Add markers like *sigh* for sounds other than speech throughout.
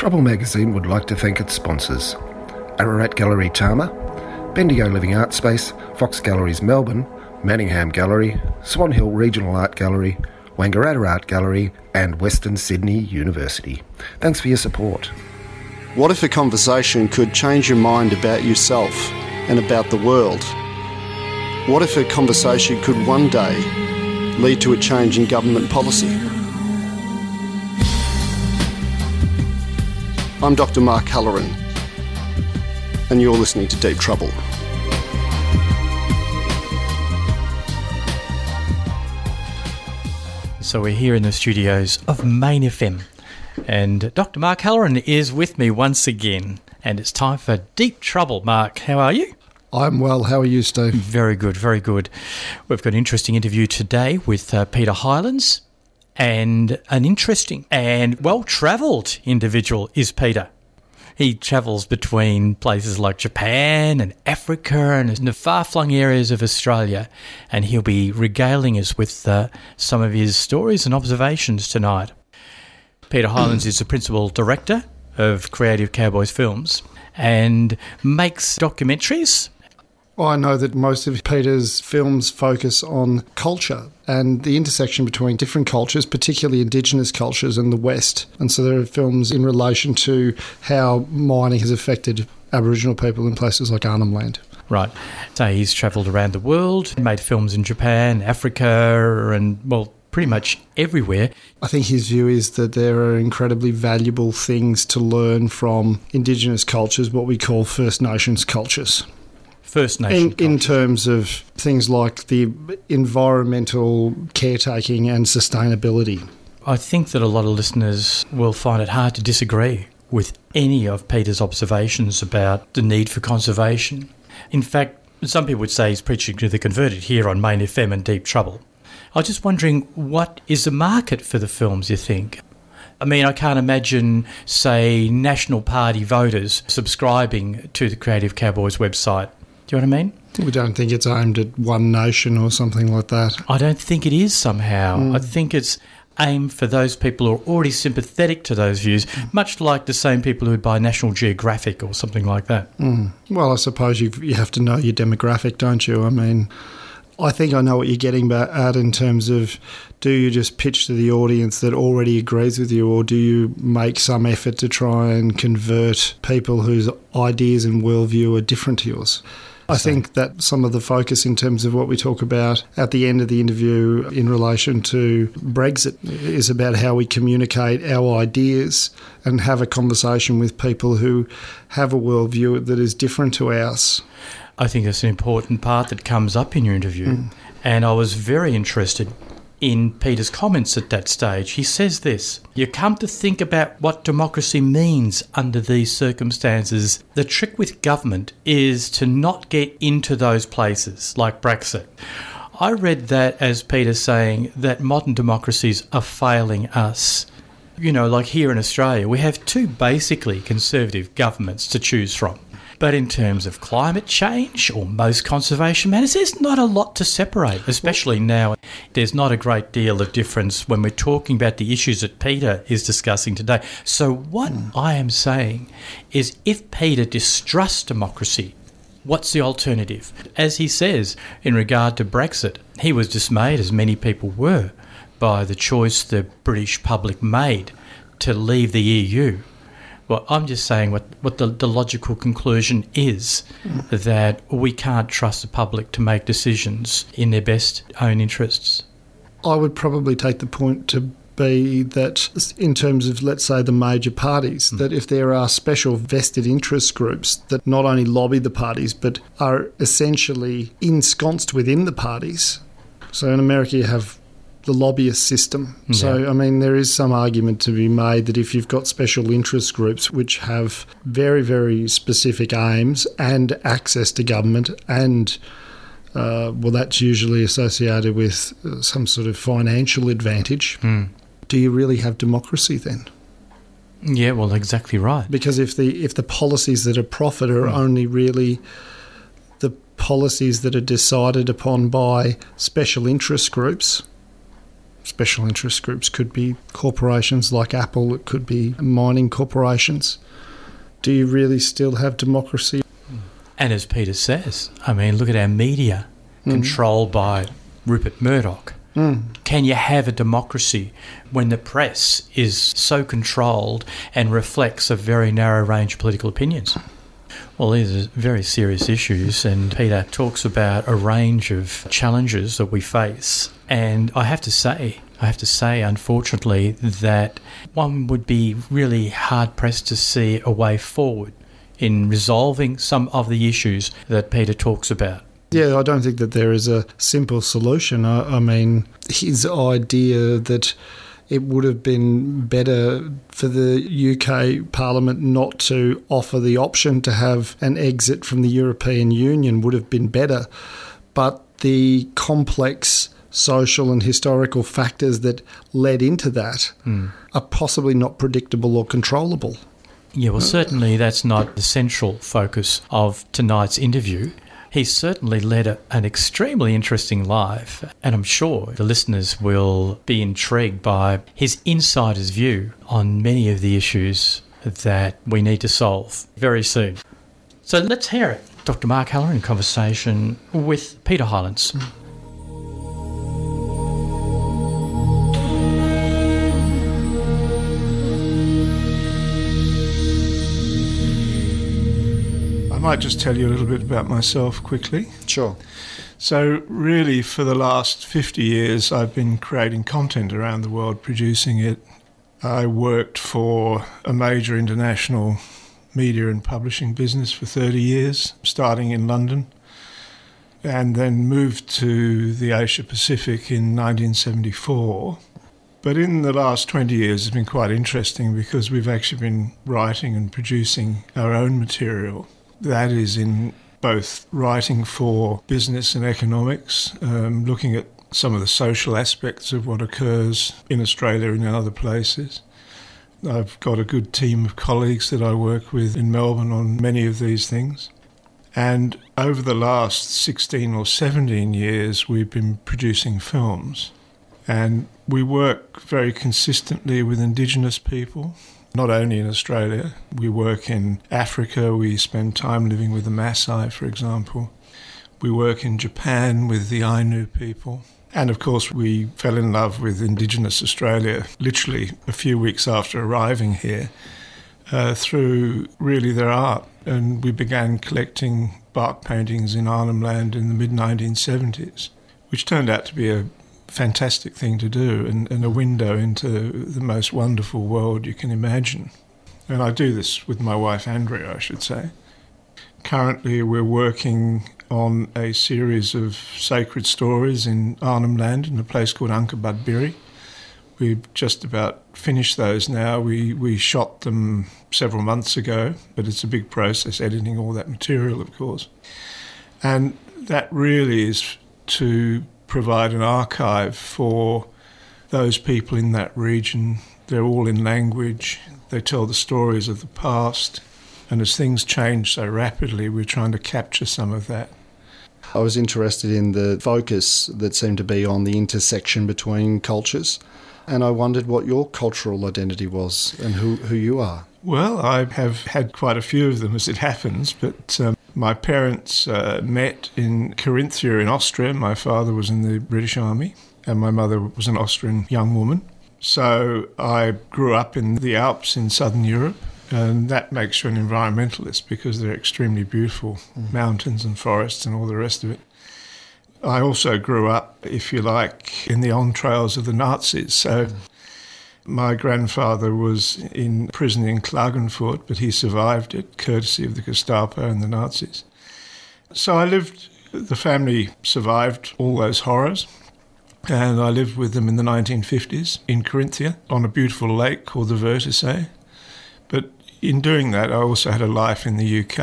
Trouble magazine would like to thank its sponsors Ararat Gallery Tama, Bendigo Living Art Space, Fox Galleries Melbourne, Manningham Gallery, Swan Hill Regional Art Gallery, Wangaratta Art Gallery, and Western Sydney University. Thanks for your support. What if a conversation could change your mind about yourself and about the world? What if a conversation could one day lead to a change in government policy? I'm Dr. Mark Halloran, and you're listening to Deep Trouble. So we're here in the studios of Main FM, and Dr. Mark Halloran is with me once again, and it's time for Deep Trouble. Mark, how are you? I'm well. How are you, Steve? Very good, very good. We've got an interesting interview today with uh, Peter Hylands, and an interesting and well travelled individual is Peter. He travels between places like Japan and Africa and the far flung areas of Australia, and he'll be regaling us with uh, some of his stories and observations tonight. Peter Hylands is the principal director of Creative Cowboys Films and makes documentaries I know that most of Peter's films focus on culture and the intersection between different cultures, particularly Indigenous cultures and the West. And so there are films in relation to how mining has affected Aboriginal people in places like Arnhem Land. Right. So he's travelled around the world, made films in Japan, Africa, and, well, pretty much everywhere. I think his view is that there are incredibly valuable things to learn from Indigenous cultures, what we call First Nations cultures. First Nation. In, in, terms of things like the environmental caretaking and sustainability. I think that a lot of listeners will find it hard to disagree with any of Peter's observations about the need for conservation. In fact, some people would say he's preaching to the converted here on Main FM and Deep Trouble. I was just wondering what is the market for the films, you think? I mean, I can't imagine, say, National Party voters subscribing to the Creative Cowboys website do you know what I mean? We don't think it's aimed at one nation or something like that. I don't think it is somehow. Mm. I think it's aimed for those people who are already sympathetic to those views, much like the same people who would buy National Geographic or something like that. Mm. Well, I suppose you you have to know your demographic, don't you? I mean, I think I know what you're getting at in terms of do you just pitch to the audience that already agrees with you, or do you make some effort to try and convert people whose ideas and worldview are different to yours? I think that some of the focus in terms of what we talk about at the end of the interview in relation to Brexit is about how we communicate our ideas and have a conversation with people who have a worldview that is different to ours. I think that's an important part that comes up in your interview. Mm. And I was very interested in Peter's comments at that stage. He says this You come to think about what democracy means under these circumstances. The trick with government is to not get into those places like Brexit. I read that as Peter saying that modern democracies are failing us. You know, like here in Australia, we have two basically conservative governments to choose from. But in terms of climate change or most conservation matters, there's not a lot to separate, especially now. There's not a great deal of difference when we're talking about the issues that Peter is discussing today. So, what mm. I am saying is if Peter distrusts democracy, What's the alternative? As he says in regard to Brexit, he was dismayed, as many people were, by the choice the British public made to leave the EU. Well, I'm just saying what, what the, the logical conclusion is mm. that we can't trust the public to make decisions in their best own interests. I would probably take the point to be that, in terms of, let's say, the major parties, mm. that if there are special vested interest groups that not only lobby the parties but are essentially ensconced within the parties. So in America, you have the lobbyist system. Yeah. So, I mean, there is some argument to be made that if you've got special interest groups which have very, very specific aims and access to government, and uh, well, that's usually associated with uh, some sort of financial advantage. Mm. Do you really have democracy then? Yeah, well, exactly right. Because if the if the policies that are profit are mm. only really the policies that are decided upon by special interest groups, special interest groups could be corporations like Apple, it could be mining corporations. Do you really still have democracy? And as Peter says, I mean, look at our media mm. controlled by Rupert Murdoch. Mm. Can you have a democracy when the press is so controlled and reflects a very narrow range of political opinions? Well, these are very serious issues, and Peter talks about a range of challenges that we face. And I have to say, I have to say, unfortunately, that one would be really hard pressed to see a way forward in resolving some of the issues that Peter talks about. Yeah, I don't think that there is a simple solution. I, I mean, his idea that it would have been better for the UK Parliament not to offer the option to have an exit from the European Union would have been better. But the complex social and historical factors that led into that mm. are possibly not predictable or controllable. Yeah, well, certainly that's not the central focus of tonight's interview. He's certainly led a, an extremely interesting life, and I'm sure the listeners will be intrigued by his insider's view on many of the issues that we need to solve very soon. So let's hear it. Dr. Mark Halloran in conversation with Peter Hylands. Might just tell you a little bit about myself quickly. Sure. So, really, for the last 50 years, I've been creating content around the world, producing it. I worked for a major international media and publishing business for 30 years, starting in London, and then moved to the Asia Pacific in 1974. But in the last 20 years, it's been quite interesting because we've actually been writing and producing our own material that is in both writing for business and economics, um, looking at some of the social aspects of what occurs in Australia and in other places. I've got a good team of colleagues that I work with in Melbourne on many of these things. And over the last 16 or 17 years, we've been producing films. And we work very consistently with Indigenous people not only in Australia. We work in Africa, we spend time living with the Maasai, for example. We work in Japan with the Ainu people. And of course, we fell in love with Indigenous Australia literally a few weeks after arriving here uh, through really their art. And we began collecting bark paintings in Arnhem Land in the mid 1970s, which turned out to be a fantastic thing to do and, and, a window into the most wonderful world you can imagine. And I do this with my wife Andrea, I should say. Currently, we're working on a series of sacred stories in Arnhem Land in a place called Biri. We've just about finished those now. We, we shot them several months ago, but it's a big process editing all that material, of course. And that really is to provide an archive for those people in that region. They're all in language, they tell the stories of the past, and as things change so rapidly, we're trying to capture some of that. I was interested in the focus that seemed to be on the intersection between cultures, and I wondered what your cultural identity was and who, who you are. Well, I have had quite a few of them as it happens, but um, my parents uh, met in Carinthia in Austria. My father was in the British Army, and my mother was an Austrian young woman. So I grew up in the Alps in southern Europe, and that makes you an environmentalist because they're extremely beautiful mm. mountains and forests and all the rest of it. I also grew up, if you like, in the entrails of the Nazis. So mm. My grandfather was in prison in Klagenfurt, but he survived it, courtesy of the Gestapo and the Nazis. So I lived, the family survived all those horrors. And I lived with them in the 1950s in Carinthia on a beautiful lake called the Wörthersee. But in doing that, I also had a life in the UK.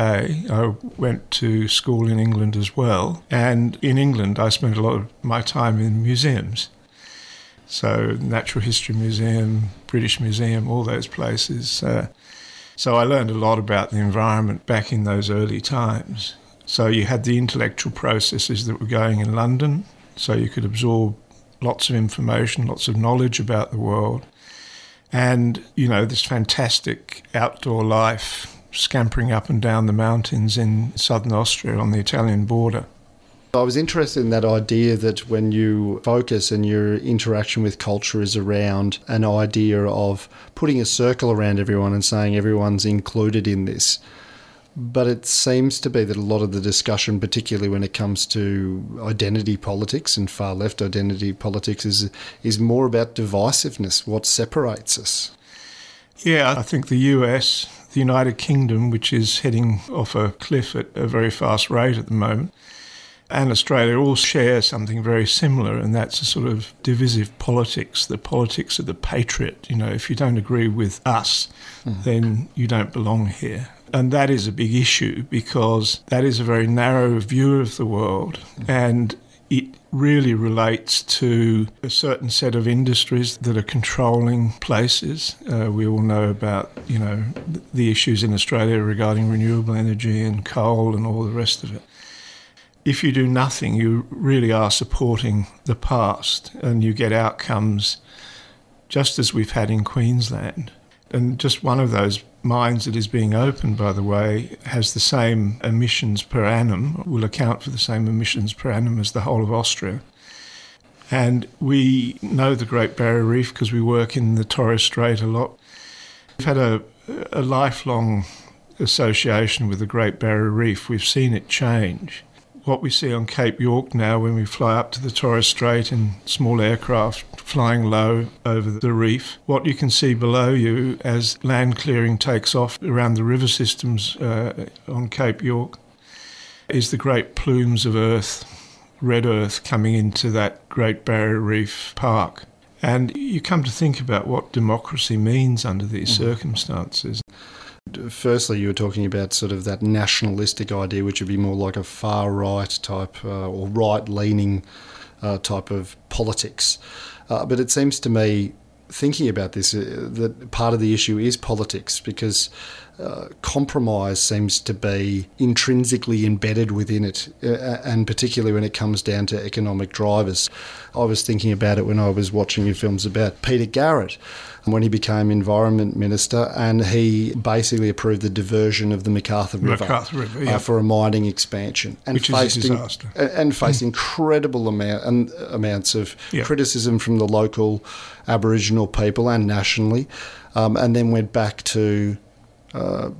I went to school in England as well. And in England, I spent a lot of my time in museums. So, Natural History Museum, British Museum, all those places. Uh, so, I learned a lot about the environment back in those early times. So, you had the intellectual processes that were going in London, so you could absorb lots of information, lots of knowledge about the world, and, you know, this fantastic outdoor life scampering up and down the mountains in southern Austria on the Italian border. I was interested in that idea that when you focus and your interaction with culture is around an idea of putting a circle around everyone and saying everyone's included in this. But it seems to be that a lot of the discussion, particularly when it comes to identity politics and far left identity politics, is is more about divisiveness, what separates us. Yeah, I think the US, the United Kingdom, which is heading off a cliff at a very fast rate at the moment, and Australia all share something very similar, and that's a sort of divisive politics, the politics of the patriot. You know, if you don't agree with us, mm. then you don't belong here. And that is a big issue because that is a very narrow view of the world. Mm. And it really relates to a certain set of industries that are controlling places. Uh, we all know about, you know, the issues in Australia regarding renewable energy and coal and all the rest of it if you do nothing, you really are supporting the past and you get outcomes just as we've had in Queensland. And just one of those mines that is being opened, by the way, has the same emissions per annum, will account for the same emissions per annum as the whole of Austria. And we know the Great Barrier Reef because we work in the Torres Strait a lot. We've had a, a lifelong association with the Great Barrier Reef. We've seen it change what we see on Cape York now when we fly up to the Torres Strait in small aircraft flying low over the reef. What you can see below you as land clearing takes off around the river systems uh, on Cape York is the great plumes of earth, red earth, coming into that Great Barrier Reef park. And you come to think about what democracy means under these mm-hmm. circumstances. Firstly, you were talking about sort of that nationalistic idea, which would be more like a far right type uh, or right leaning uh, type of politics. Uh, but it seems to me, thinking about this, uh, that part of the issue is politics because uh, compromise seems to be intrinsically embedded within it, uh, and particularly when it comes down to economic drivers. I was thinking about it when I was watching your films about Peter Garrett when he became Environment Minister, and he basically approved the diversion of the McArthur River, McArthur River yeah. uh, for a mining expansion, and Which faced is a disaster. In, and faced incredible amount and amounts of yeah. criticism from the local Aboriginal people and nationally, um, and then went back to uh,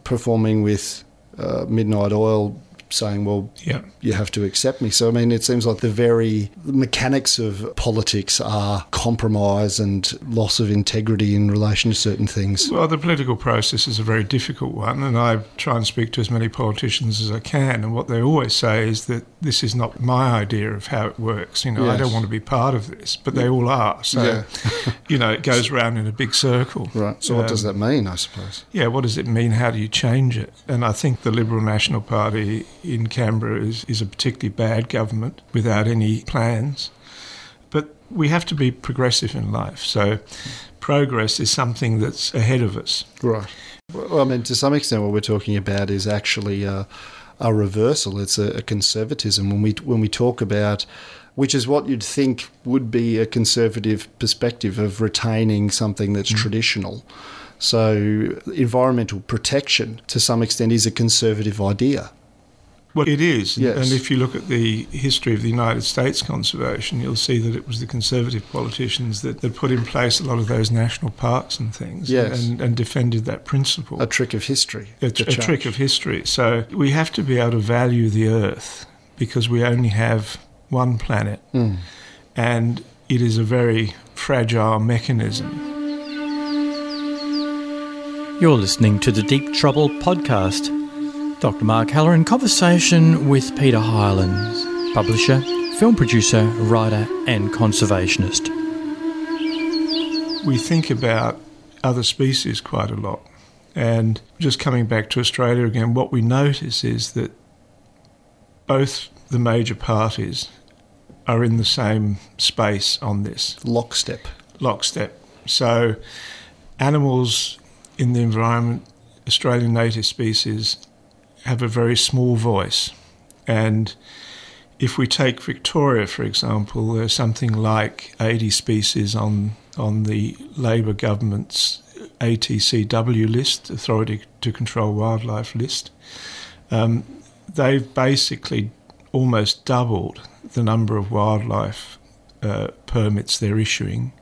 performing with uh, Midnight Oil saying, well, yeah. you have to accept me. So, I mean, it seems like the very mechanics of politics are compromise and loss of integrity in relation to certain things. Well, the political process is a very difficult one, and I try and speak to as many politicians as I can. And what they always say is that this is not my idea of how it works. You know, yes. I don't want to be part of this, but they all are. So, yeah. *laughs* you know, it goes round in a big circle. Right. So, um, what does um, that mean, I suppose? Yeah, what does it mean? How do you change it? And I think the Liberal National Party in Canberra is, is a particularly bad government without any plans. But we have to be progressive in life. So progress is something that's ahead of us. Right. Well, I mean, to some extent, what we're talking about is actually a, a reversal. It's a, a conservatism when we when we talk about which is what you'd think would be a conservative perspective of retaining something that's mm. traditional. So, environmental protection to some extent is a conservative idea. Well, it is. Yes. And if you look at the history of the United States conservation, you'll see that it was the conservative politicians that, that put in place a lot of those national parks and things yes. and, and defended that principle. A trick of history. A, a trick of history. So we have to be able to value the earth because we only have one planet mm. and it is a very fragile mechanism. You're listening to the Deep Trouble podcast Dr. Mark Halloran in conversation with Peter Hylands, publisher, film producer, writer, and conservationist. We think about other species quite a lot. And just coming back to Australia again, what we notice is that both the major parties are in the same space on this. Lockstep. Lockstep. So, animals in the environment, Australian native species, have a very small voice. And if we take Victoria, for example, there's something like 80 species on, on the Labor government's ATCW list, Authority to Control Wildlife list. Um, they've basically almost doubled the number of wildlife uh, permits they're issuing,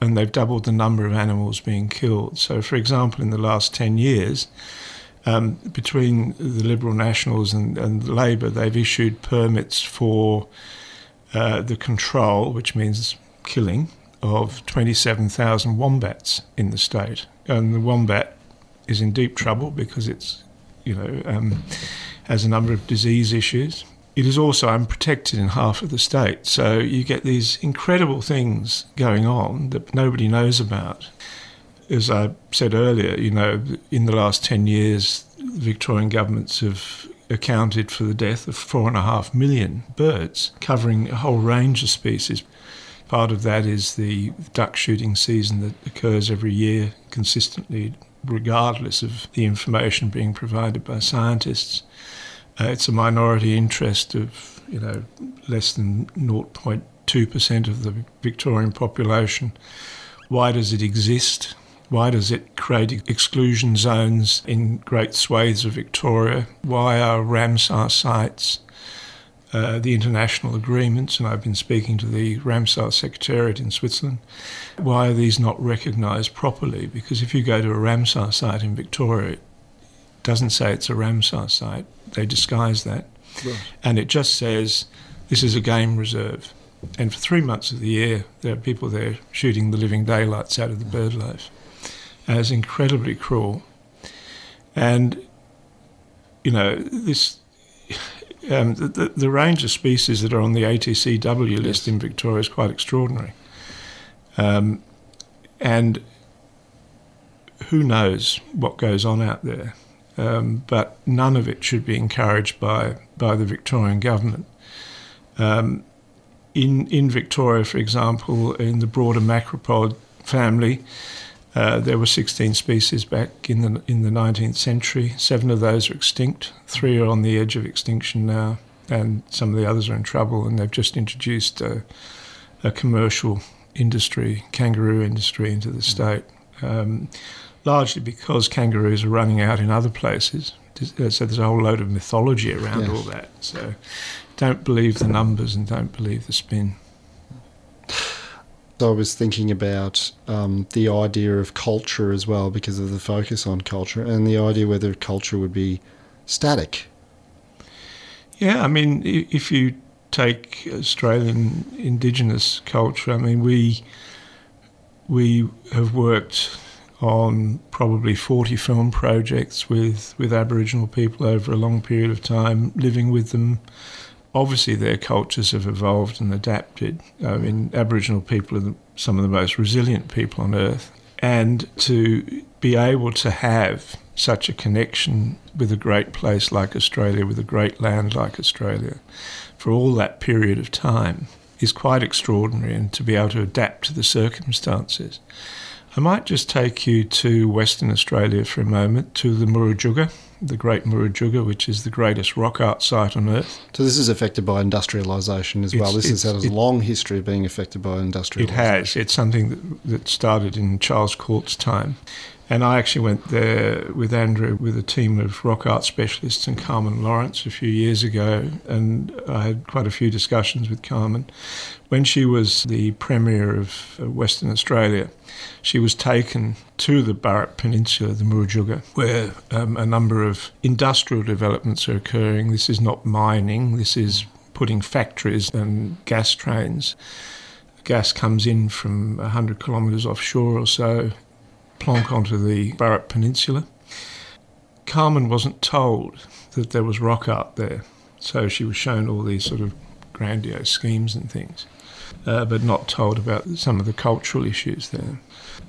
and they've doubled the number of animals being killed. So, for example, in the last 10 years, um, between the Liberal Nationals and, and Labor, they've issued permits for uh, the control, which means killing, of 27,000 wombats in the state. And the wombat is in deep trouble because it's, you know, um, has a number of disease issues. It is also unprotected in half of the state. So you get these incredible things going on that nobody knows about. As I said earlier, you know, in the last 10 years, Victorian governments have accounted for the death of four and a half million birds, covering a whole range of species. Part of that is the duck shooting season that occurs every year consistently, regardless of the information being provided by scientists. Uh, it's a minority interest of, you know, less than 0.2% of the Victorian population. Why does it exist? Why does it create exclusion zones in great swathes of Victoria? Why are Ramsar sites uh, the international agreements, and I've been speaking to the Ramsar Secretariat in Switzerland. Why are these not recognised properly? Because if you go to a Ramsar site in Victoria, it doesn't say it's a Ramsar site, they disguise that. Right. And it just says this is a game reserve. And for three months of the year, there are people there shooting the living daylights out of the bird it's incredibly cruel. And, you know, this um, the, the, range of species that are on the ATCW list yes. in Victoria is quite extraordinary. Um, and who knows what goes on out there. Um, but none of it should be encouraged by, by the Victorian government. Um, in, in Victoria, for example, in the broader macropod family, uh, there were 16 species back in the in the 19th century. Seven of those are extinct. Three are on the edge of extinction now, and some of the others are in trouble. And they've just introduced a, a commercial industry, kangaroo industry, into the state, um, largely because kangaroos are running out in other places. Uh, so there's a whole load of mythology around yes. all that. So don't believe the numbers and don't believe the spin. I was thinking about um, the idea of culture as well because of the focus on culture and the idea whether culture would be static. Yeah, I mean, if you take Australian Indigenous culture, I mean, we we have worked on probably 40 film projects with, with Aboriginal people over a long period of time, living with them, obviously their cultures have evolved and adapted. I mean, Aboriginal people are some of the most resilient people on earth. And to be able to have such a connection with a great place like Australia, with a great land like Australia, for all that period of time is quite extraordinary, and to be able to adapt to the circumstances. I might just take you to Western Australia for a moment, to the Murujuga the Great Murujuga, which is the greatest rock art site on Earth. So this is affected by industrialisation as it's, well. This has had a long history of being affected by industrialisation. It has. It's something that, that started in Charles Court's time. And I actually went there with Andrew with a team of rock art specialists and Carmen Lawrence a few years ago. And I had quite a few discussions with Carmen. When she was the Premier of Western Australia, she was taken to the Burrup Peninsula, the Murujuga, where um, a number of industrial developments are occurring. This is not mining, this is putting factories and gas trains. Gas comes in from 100 kilometres offshore or so, plonk onto the Burrup Peninsula. Carmen wasn't told that there was rock art there, so she was shown all these sort of grandiose schemes and things, uh, but not told about some of the cultural issues there.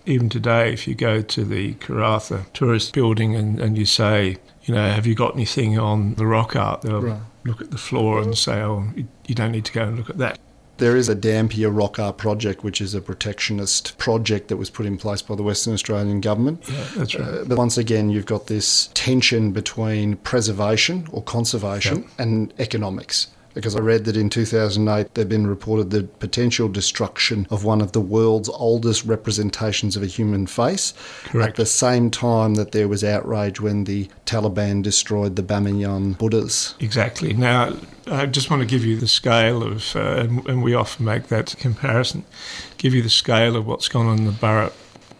Even today, if you go to the Karratha tourist building and, and you say, you know, have you got anything on the rock art? They'll right. look at the floor and say, oh, you don't need to go and look at that. There is a Dampier Rock Art Project, which is a protectionist project that was put in place by the Western Australian government. Yeah, that's right. Uh, but once again, you've got this tension between preservation or conservation yep. and economics because I read that in 2008 there'd been reported the potential destruction of one of the world's oldest representations of a human face. Correct. At the same time that there was outrage when the Taliban destroyed the Bamiyan Buddhas. Exactly. Now, I just want to give you the scale of, uh, and, and we often make that comparison, give you the scale of what's gone on in the Burrup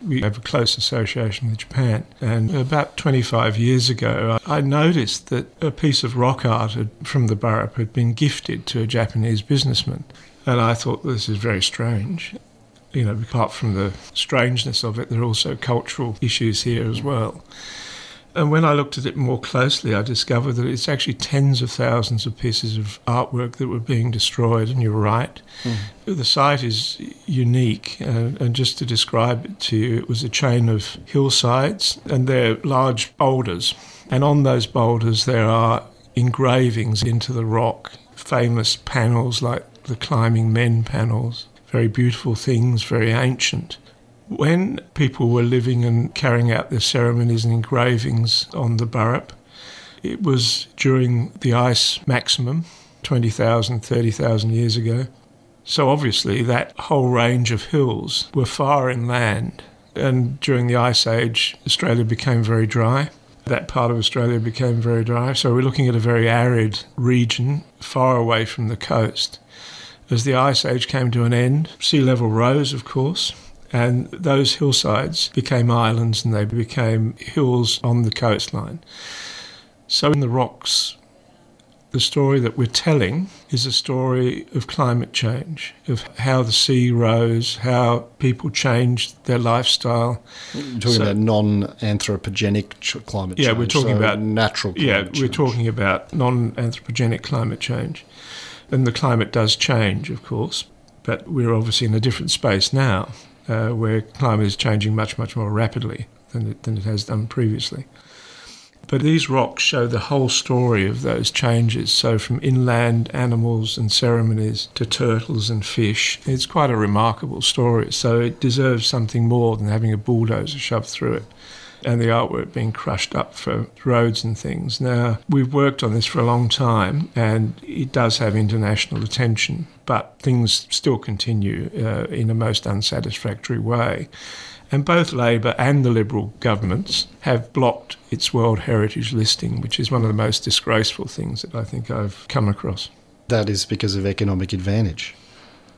we have a close association with Japan. And about 25 years ago, I noticed that a piece of rock art from the Burrup had been gifted to a Japanese businessman. And I thought this is very strange. You know, apart from the strangeness of it, there are also cultural issues here as well. And when I looked at it more closely, I discovered that it's actually tens of thousands of pieces of artwork that were being destroyed. And you're right, mm. the site is unique. Uh, and just to describe it to you, it was a chain of hillsides, and they're large boulders. And on those boulders, there are engravings into the rock, famous panels like the Climbing Men panels, very beautiful things, very ancient. When people were living and carrying out their ceremonies and engravings on the Burrup, it was during the ice maximum, 20,000, 30,000 years ago. So obviously, that whole range of hills were far inland. And during the Ice Age, Australia became very dry. That part of Australia became very dry. So we're looking at a very arid region far away from the coast. As the Ice Age came to an end, sea level rose, of course, and those hillsides became islands and they became hills on the coastline. So, in the rocks, the story that we're telling is a story of climate change, of how the sea rose, how people changed their lifestyle. You're talking so, about non-anthropogenic climate yeah, change. Yeah, we're talking so about natural. yeah, change. we're talking about non-anthropogenic climate change, and the climate does change, of course, but we're obviously in a different space now uh, where climate is changing much, much more rapidly than it, than it has done previously. But these rocks show the whole story of those changes. So, from inland animals and ceremonies to turtles and fish, it's quite a remarkable story. So, it deserves something more than having a bulldozer shoved through it and the artwork being crushed up for roads and things. Now, we've worked on this for a long time and it does have international attention, but things still continue uh, in a most unsatisfactory way. And both Labor and the Liberal governments have blocked its World Heritage listing, which is one of the most disgraceful things that I think I've come across. That is because of economic advantage.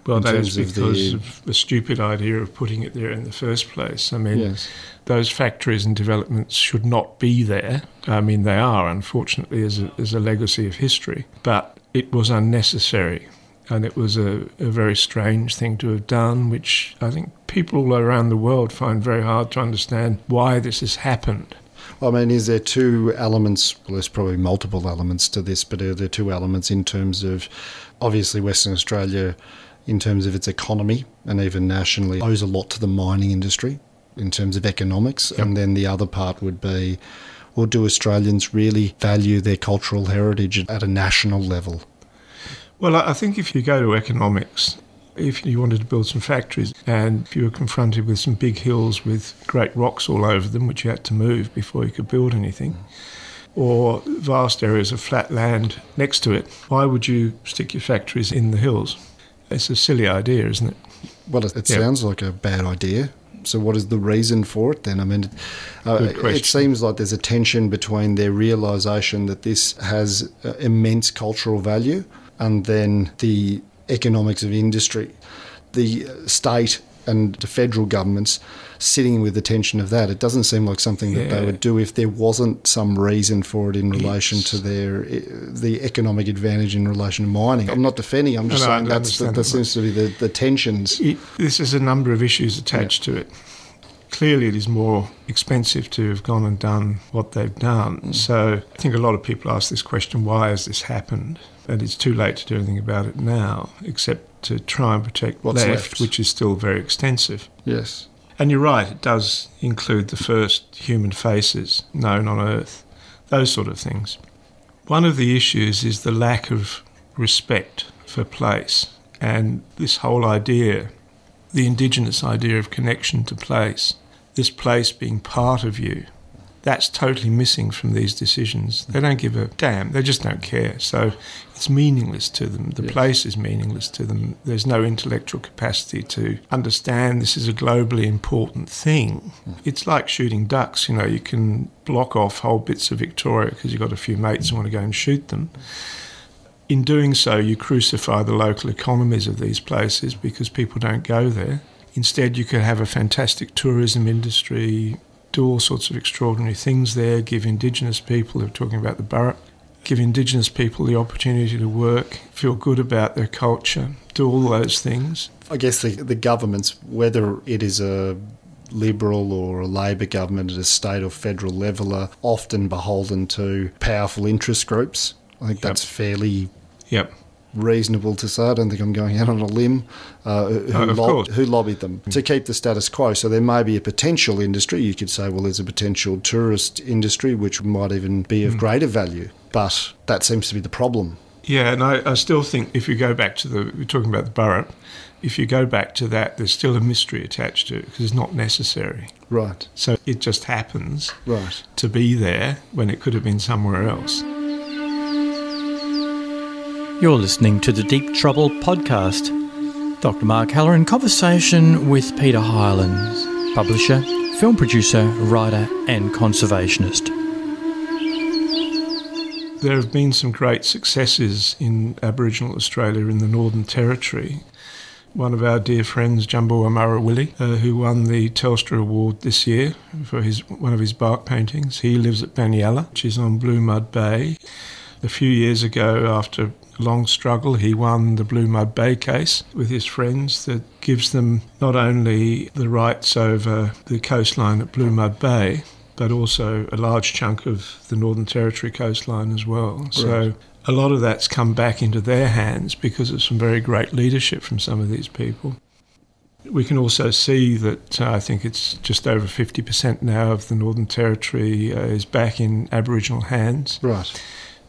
Well, that is because of the, of the, stupid idea of putting it there in the first place. I mean, yes. those factories and developments should not be there. I mean, they are, unfortunately, as a, as a legacy of history, but it was unnecessary. And it was a, a very strange thing to have done, which I think people all around the world find very hard to understand why this has happened. I mean, is there two elements? Well, there's probably multiple elements to this, but are there two elements in terms of obviously Western Australia in terms of its economy and even nationally owes a lot to the mining industry in terms of economics. Yep. And then the other part would be well, do Australians really value their cultural heritage at a national level? Well, I think if you go to economics, if you wanted to build some factories and if you were confronted with some big hills with great rocks all over them, which you had to move before you could build anything, or vast areas of flat land next to it, why would you stick your factories in the hills? It's a silly idea, isn't it? Well, it, sounds like a bad idea. So, what is the reason for it then? I mean, uh, it seems like there's a tension between their realization that this has uh, immense cultural value and then the economics of industry. The state and the federal governments sitting with the tension of that. It doesn't seem like something that yeah. they would do if there wasn't some reason for it in relation to their the economic advantage in relation to mining. I'm not defending. I'm just no, saying that's the, that seems to be the, the tensions. It, this is a number of issues attached yeah. to it. Clearly, it is more expensive to have gone and done what they've done. Mm. So I think a lot of people ask this question: Why has this happened? And it's too late to do anything about it now, except to try and protect what's left, left, which is still very extensive. Yes. And you're right, it does include the first human faces known on Earth, those sort of things. One of the issues is the lack of respect for place and this whole idea, the indigenous idea of connection to place, this place being part of you. That's totally missing from these decisions. They don't give a damn. They just don't care. So it's meaningless to them. The Yes. place is meaningless to them. There's no intellectual capacity to understand this is a globally important thing. Mm. It's like shooting ducks. You know, you can block off whole bits of Victoria because you've got a few mates who want to go and shoot them. In doing so, you crucify the local economies of these places because people don't go there. Instead, you could have a fantastic tourism industry, do all sorts of extraordinary things there, give Indigenous people, they're talking about the Burrup, give Indigenous people the opportunity to work, feel good about their culture, do all those things. I guess the, the governments, whether it is a Liberal or a Labor government at a state or federal level, are often beholden to powerful interest groups. I think that's fairly Yep. Reasonable to say. I don't think I'm going out on a limb. Uh, who, lob- course. who lobbied them to keep the status quo? So there may be a potential industry. You could say, well, there's a potential tourist industry which might even be of greater value. But that seems to be the problem. Yeah, and I, I still think if you go back to the, we're talking about the Burrup, if you go back to that, there's still a mystery attached to it because it's not necessary. Right, So it just happens right. to be there when it could have been somewhere else. You're listening to the Deep Trouble podcast. Dr. Mark Halloran in conversation with Peter Hylands, publisher, film producer, writer, and conservationist. There have been some great successes in Aboriginal Australia in the Northern Territory. One of our dear friends, Djambawa Marawili, uh, who won the Telstra Award this year for his one of his bark paintings, he lives at Baniyala, which is on Blue Mud Bay. A few years ago, after long struggle, he won the Blue Mud Bay case with his friends that gives them not only the rights over the coastline at Blue Mud Bay, but also a large chunk of the Northern Territory coastline as well. So a lot of that's come back into their hands because of some very great leadership from some of these people. We can also see that uh, I think it's just over 50% now of the Northern Territory uh, is back in Aboriginal hands. Right.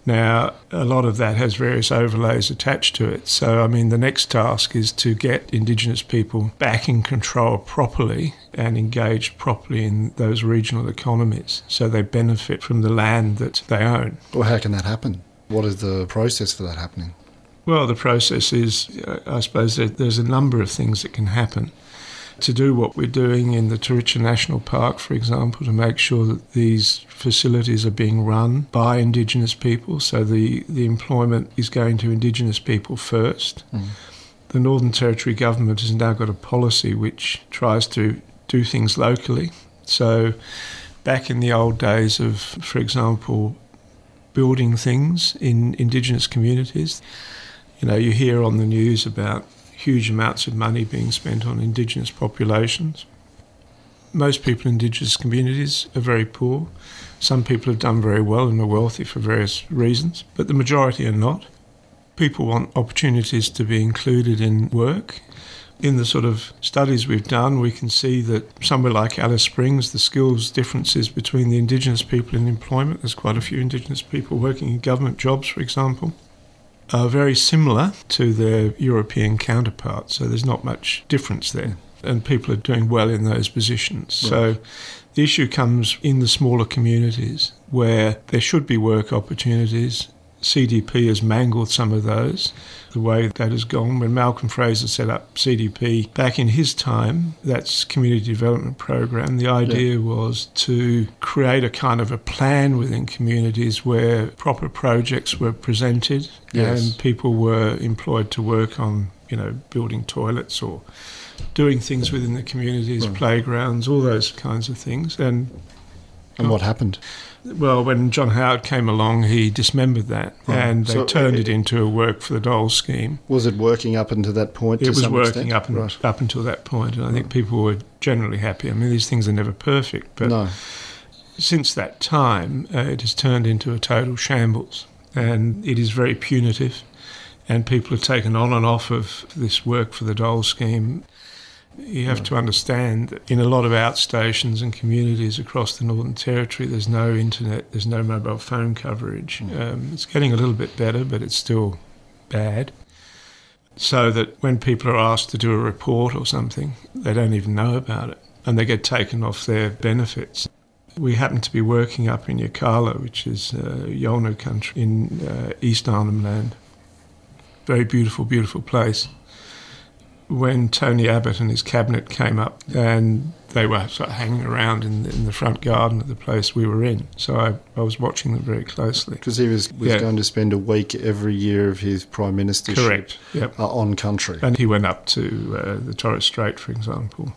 Now, a lot of that has various overlays attached to it. So, I mean, the next task is to get Indigenous people back in control properly and engaged properly in those regional economies so they benefit from the land that they own. Well, how can that happen? What is the process for that happening? Well, the process is, I suppose, there's a number of things that can happen. To do what we're doing in the Tjoritja National Park, for example, to make sure that these facilities are being run by Indigenous people, so the, the employment is going to Indigenous people first. Mm. The Northern Territory government has now got a policy which tries to do things locally. So, back in the old days of, for example, building things in Indigenous communities, you know, you hear on the news about huge amounts of money being spent on Indigenous populations. Most people in Indigenous communities are very poor. Some people have done very well and are wealthy for various reasons, but the majority are not. People want opportunities to be included in work. In the sort of studies we've done, we can see that somewhere like Alice Springs, the skills differences between the Indigenous people in employment, there's quite a few Indigenous people working in government jobs, for example, are very similar to their European counterparts. So there's not much difference there. And people are doing well in those positions. So the issue comes in the smaller communities where there should be work opportunities. CDP has mangled some of those. The way that has gone, when Malcolm Fraser set up CDP back in his time, that's Community Development Program, the idea was to create a kind of a plan within communities where proper projects were presented Yes. and people were employed to work on, you know, building toilets or doing things within the communities, Right. playgrounds, all those kinds of things. And And what happened? Well, when John Howard came along, he dismembered that Right. and they So turned it- it into a work for the dole scheme. Was it working up until that point? It was working extent? up and, right. up until that point, and I think people were generally happy. I mean, these things are never perfect, but no. since that time, uh, it has turned into a total shambles, and it is very punitive. And people have taken on and off of this work for the dole scheme. You have to understand that in a lot of outstations and communities across the Northern Territory, there's no internet, there's no mobile phone coverage. Um, it's getting a little bit better, but it's still bad. So that when people are asked to do a report or something, they don't even know about it and they get taken off their benefits. We happen to be working up in Yirrkala, which is uh, Yolngu country in uh, East Arnhem Land. Very beautiful, beautiful place. When Tony Abbott and his cabinet came up, and they were sort of hanging around in, in the front garden of the place we were in. So I, I was watching them very closely. Because he was, was Yeah. going to spend a week every year of his prime ministership Correct. Yep. uh, on country. And he went up to uh, the Torres Strait, for example.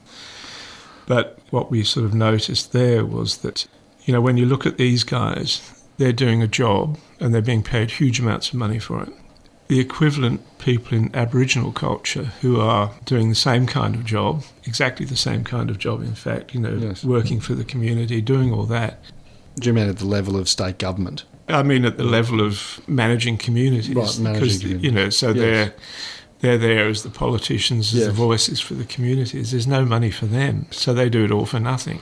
But what we sort of noticed there was that, you know, when you look at these guys, they're doing a job and they're being paid huge amounts of money for it. The equivalent people in Aboriginal culture who are doing the same kind of job, exactly the same kind of job, in fact, you know, Yes. working for the community, doing all that. Do you mean at the level of state government? I mean, at the level of managing communities, Right, managing because communities. you know, so Yes. they're they're there as the politicians, as Yes. the voices for the communities. There's no money for them, so they do it all for nothing,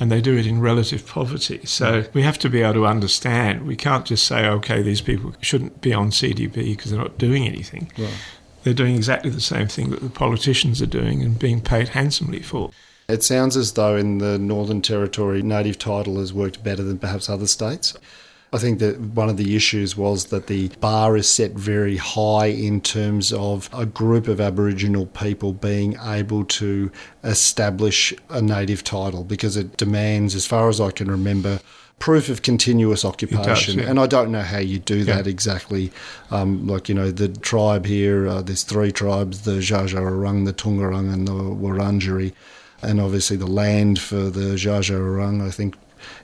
and they do it in relative poverty. So we have to be able to understand. We can't just say, okay, these people shouldn't be on CDP because they're not doing anything. Right. They're doing exactly the same thing that the politicians are doing and being paid handsomely for. It sounds as though in the Northern Territory, native title has worked better than perhaps other states. I think that one of the issues was that the bar is set very high in terms of a group of Aboriginal people being able to establish a native title because it demands, as far as I can remember, proof of continuous occupation. yeah. And I don't know how you do that Yeah. exactly. Um, like, you know, the tribe here, uh, there's three tribes the Dja Dja Wurrung, the Taungurung, and the Wurundjeri. And obviously, the land for the Dja Dja Wurrung, I think,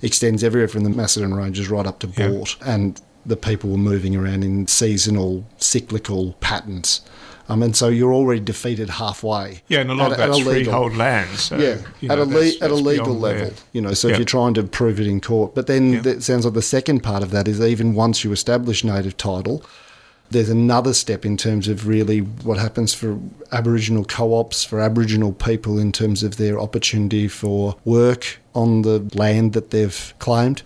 extends everywhere from the Macedon Ranges right up to Yeah. Boort. And the people were moving around in seasonal, cyclical patterns. Um, and so you're already defeated halfway. Yeah, and a lot At- of at that's freehold land. So, yeah, you at a le- that's- at a legal level, there. you know. So if you're trying to prove it in court, but then Yeah. it sounds like the second part of that is even once you establish native title, there's another step in terms of really what happens for Aboriginal co-ops for Aboriginal people in terms of their opportunity for work on the land that they've claimed.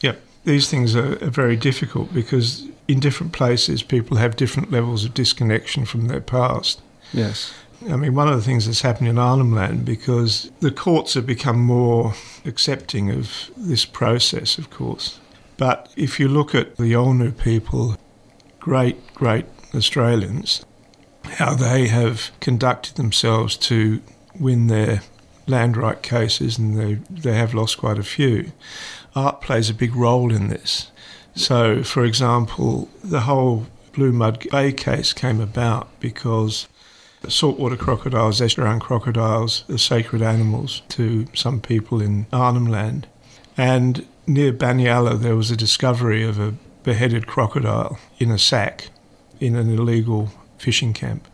Yep. These things are, are very difficult because in different places people have different levels of disconnection from their past. Yes. I mean, one of the things that's happened in Arnhem Land because the courts have become more accepting of this process, of course. But if you look at the Yolngu people, great, great Australians, how they have conducted themselves to win their land right cases, and they, they have lost quite a few. Art plays a big role in this. So, for example, the whole Blue Mud Bay case came about because saltwater crocodiles, estuarine crocodiles, are sacred animals to some people in Arnhem Land. And near Baniyala, there was a discovery of a beheaded crocodile in a sack in an illegal fishing camp.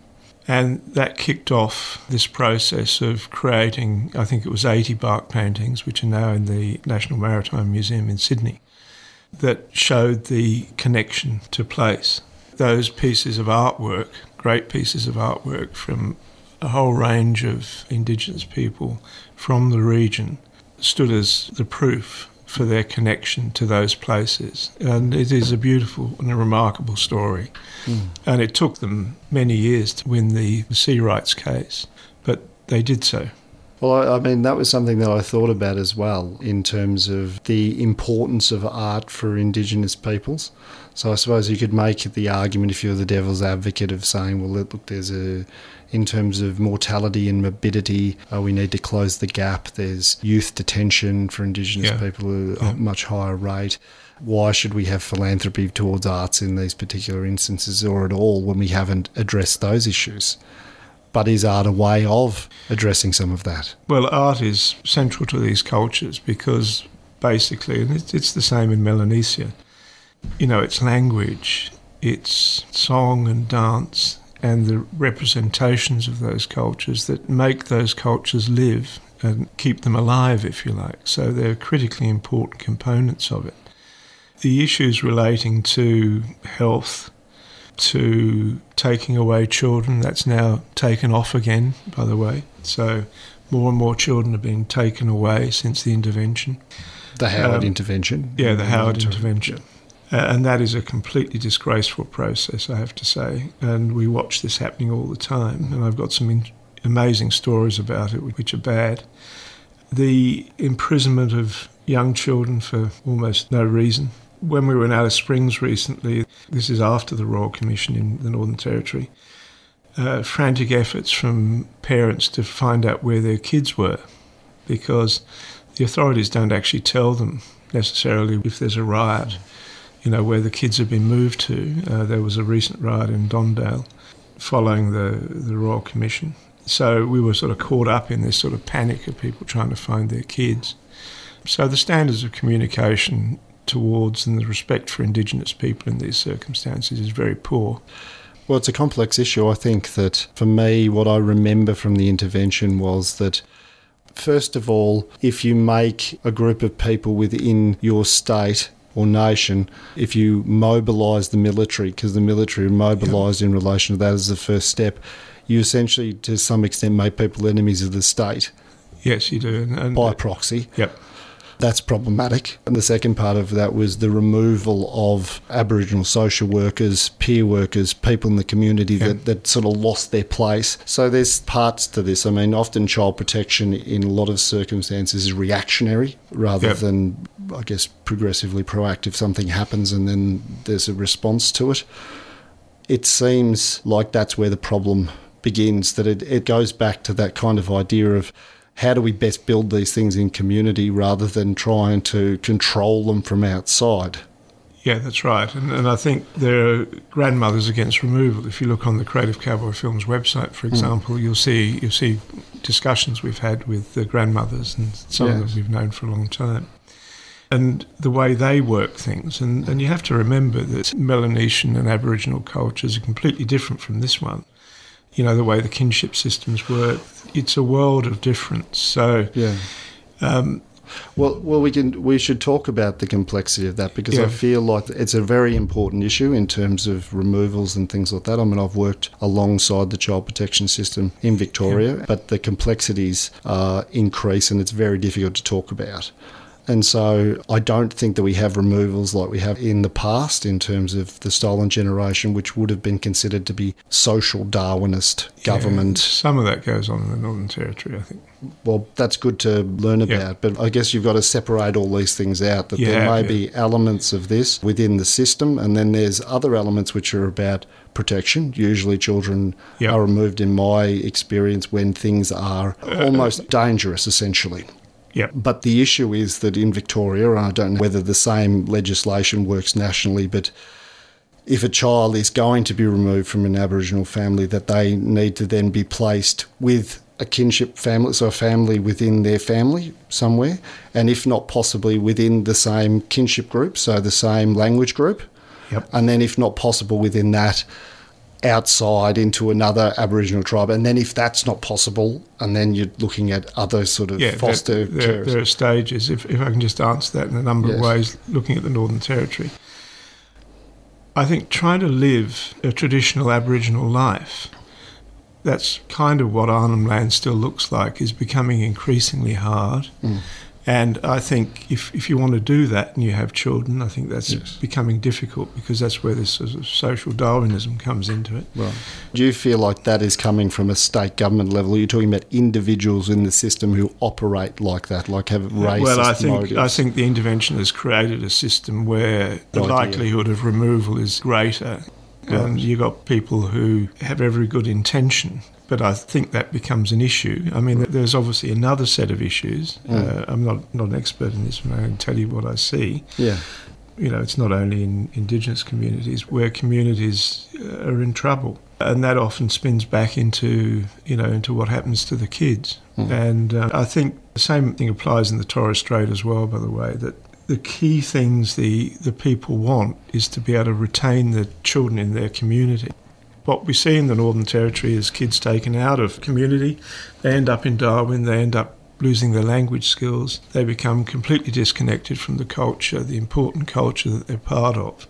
And that kicked off this process of creating, I think it was 80 bark paintings, which are now in the National Maritime Museum in Sydney, that showed the connection to place. Those pieces of artwork, great pieces of artwork from a whole range of Indigenous people from the region, stood as the proof for their connection to those places. And it is a beautiful and a remarkable story. Hmm. And it took them many years to win the sea rights case, but they did so. Well, I, I mean, that was something that I thought about as well in terms of the importance of art for Indigenous peoples. So I suppose you could make the argument, if you're the devil's advocate, of saying, well, look, there's a, in terms of mortality and morbidity, uh, we need to close the gap. There's youth detention for Indigenous Yeah. people at Yeah. a much higher rate. Why should we have philanthropy towards arts in these particular instances or at all when we haven't addressed those issues? But is art a way of addressing some of that? Well, art is central to these cultures because basically, and it's, it's the same in Melanesia, you know, it's language, it's song and dance, and the representations of those cultures that make those cultures live and keep them alive, if you like. So they're critically important components of it. The issues relating to health, to taking away children, that's now taken off again, by the way. So more and more children have been taken away since the intervention. The Howard Um, intervention. Yeah, the Howard Inter- intervention. And that is a completely disgraceful process, I have to say. And we watch this happening all the time. And I've got some in- amazing stories about it, which are bad. The imprisonment of young children for almost no reason. When we were in Alice Springs recently, this is after the Royal Commission in the Northern Territory, uh, frantic efforts from parents to find out where their kids were because the authorities don't actually tell them necessarily if there's a riot, you know, where the kids have been moved to. Uh, there was a recent riot in Don Dale following the, the Royal Commission. So we were sort of caught up in this sort of panic of people trying to find their kids. So the standards of communication towards and the respect for Indigenous people in these circumstances is very poor. Well, it's a complex issue. I think that for me, what I remember from the intervention was that First of all, if you make a group of people within your state or nation, if you mobilise the military, because the military mobilised yep. in relation to that as the first step, you essentially, to some extent, make people enemies of the state. Yes, you do. And, by proxy. Yep. That's problematic. And the second part of that was the removal of Aboriginal social workers, peer workers, people in the community yeah. that, that sort of lost their place. So there's parts to this. I mean, often child protection in a lot of circumstances is reactionary rather yep. than, I guess, progressively proactive. Something happens and then there's a response to it. It seems like that's where the problem begins, that it, it goes back to that kind of idea of how do we best build these things in community rather than trying to control them from outside? Yeah, that's right. And, and I think there are grandmothers against removal. If you look on the Creative Cowboy Films website, for hmm. example, mm. you'll see you'll see discussions we've had with the grandmothers, and some yes. of them we've known for a long time. And the way they work things. And, and you have to remember that Melanesian and Aboriginal cultures are completely different from this one you know the way the kinship systems work. It's a world of difference. So yeah. Um, well, well, we can we should talk about the complexity of that because yeah. I feel like it's a very important issue in terms of removals and things like that. I mean, I've worked alongside the child protection system in Victoria, yeah. but the complexities uh, increase and it's very difficult to talk about. And so I don't think that we have removals like we have in the past in terms of the stolen generation, which would have been considered to be social Darwinist government. Yeah, some of that goes on in the Northern Territory, I think. Well, that's good to learn about, yeah. but I guess you've got to separate all these things out. That yeah, there may be elements of this within the system, and then there's other elements which are about protection. Usually, children yep. are removed, in my experience, when things are uh, almost dangerous, essentially. Yep. But the issue is that in Victoria, and I don't know whether the same legislation works nationally, but if a child is going to be removed from an Aboriginal family, that they need to then be placed with a kinship family, so a family within their family somewhere, and if not possibly within the same kinship group, so the same language group. Yep. And then, if not possible within that, outside into another Aboriginal tribe, and then if that's not possible, and then you're looking at other sort of yeah, foster there, there, there, are stages. If, if I can just answer that in a number yes. of ways, looking at the Northern Territory, I think trying to live a traditional Aboriginal life. That's kind of what Arnhem Land still looks like, is becoming increasingly hard. Mm. And I think if, if you want to do that and you have children, I think that's yes. becoming difficult because that's where this sort of social Darwinism comes into it. Right. Do you feel like that is coming from a state government level? Are you talking about individuals in the system who operate like that, like have racist Well, I think motives? I think the intervention has created a system where the likelihood of removal is greater. Right. And you've got people who have every good intention but I think that becomes an issue. I mean, there's obviously another set of issues. Mm. Uh, I'm not, not an expert in this, but I can tell you what I see. Yeah. You know, it's not only in Indigenous communities where communities uh, are in trouble, and that often spins back into you know into what happens to the kids. Mm. And uh, I think the same thing applies in the Torres Strait as well. By the way, that the key things the the people want is to be able to retain the children in their community. What we see in the Northern Territory is kids taken out of community, they end up in Darwin, they end up losing their language skills, they become completely disconnected from the culture, the important culture that they're part of.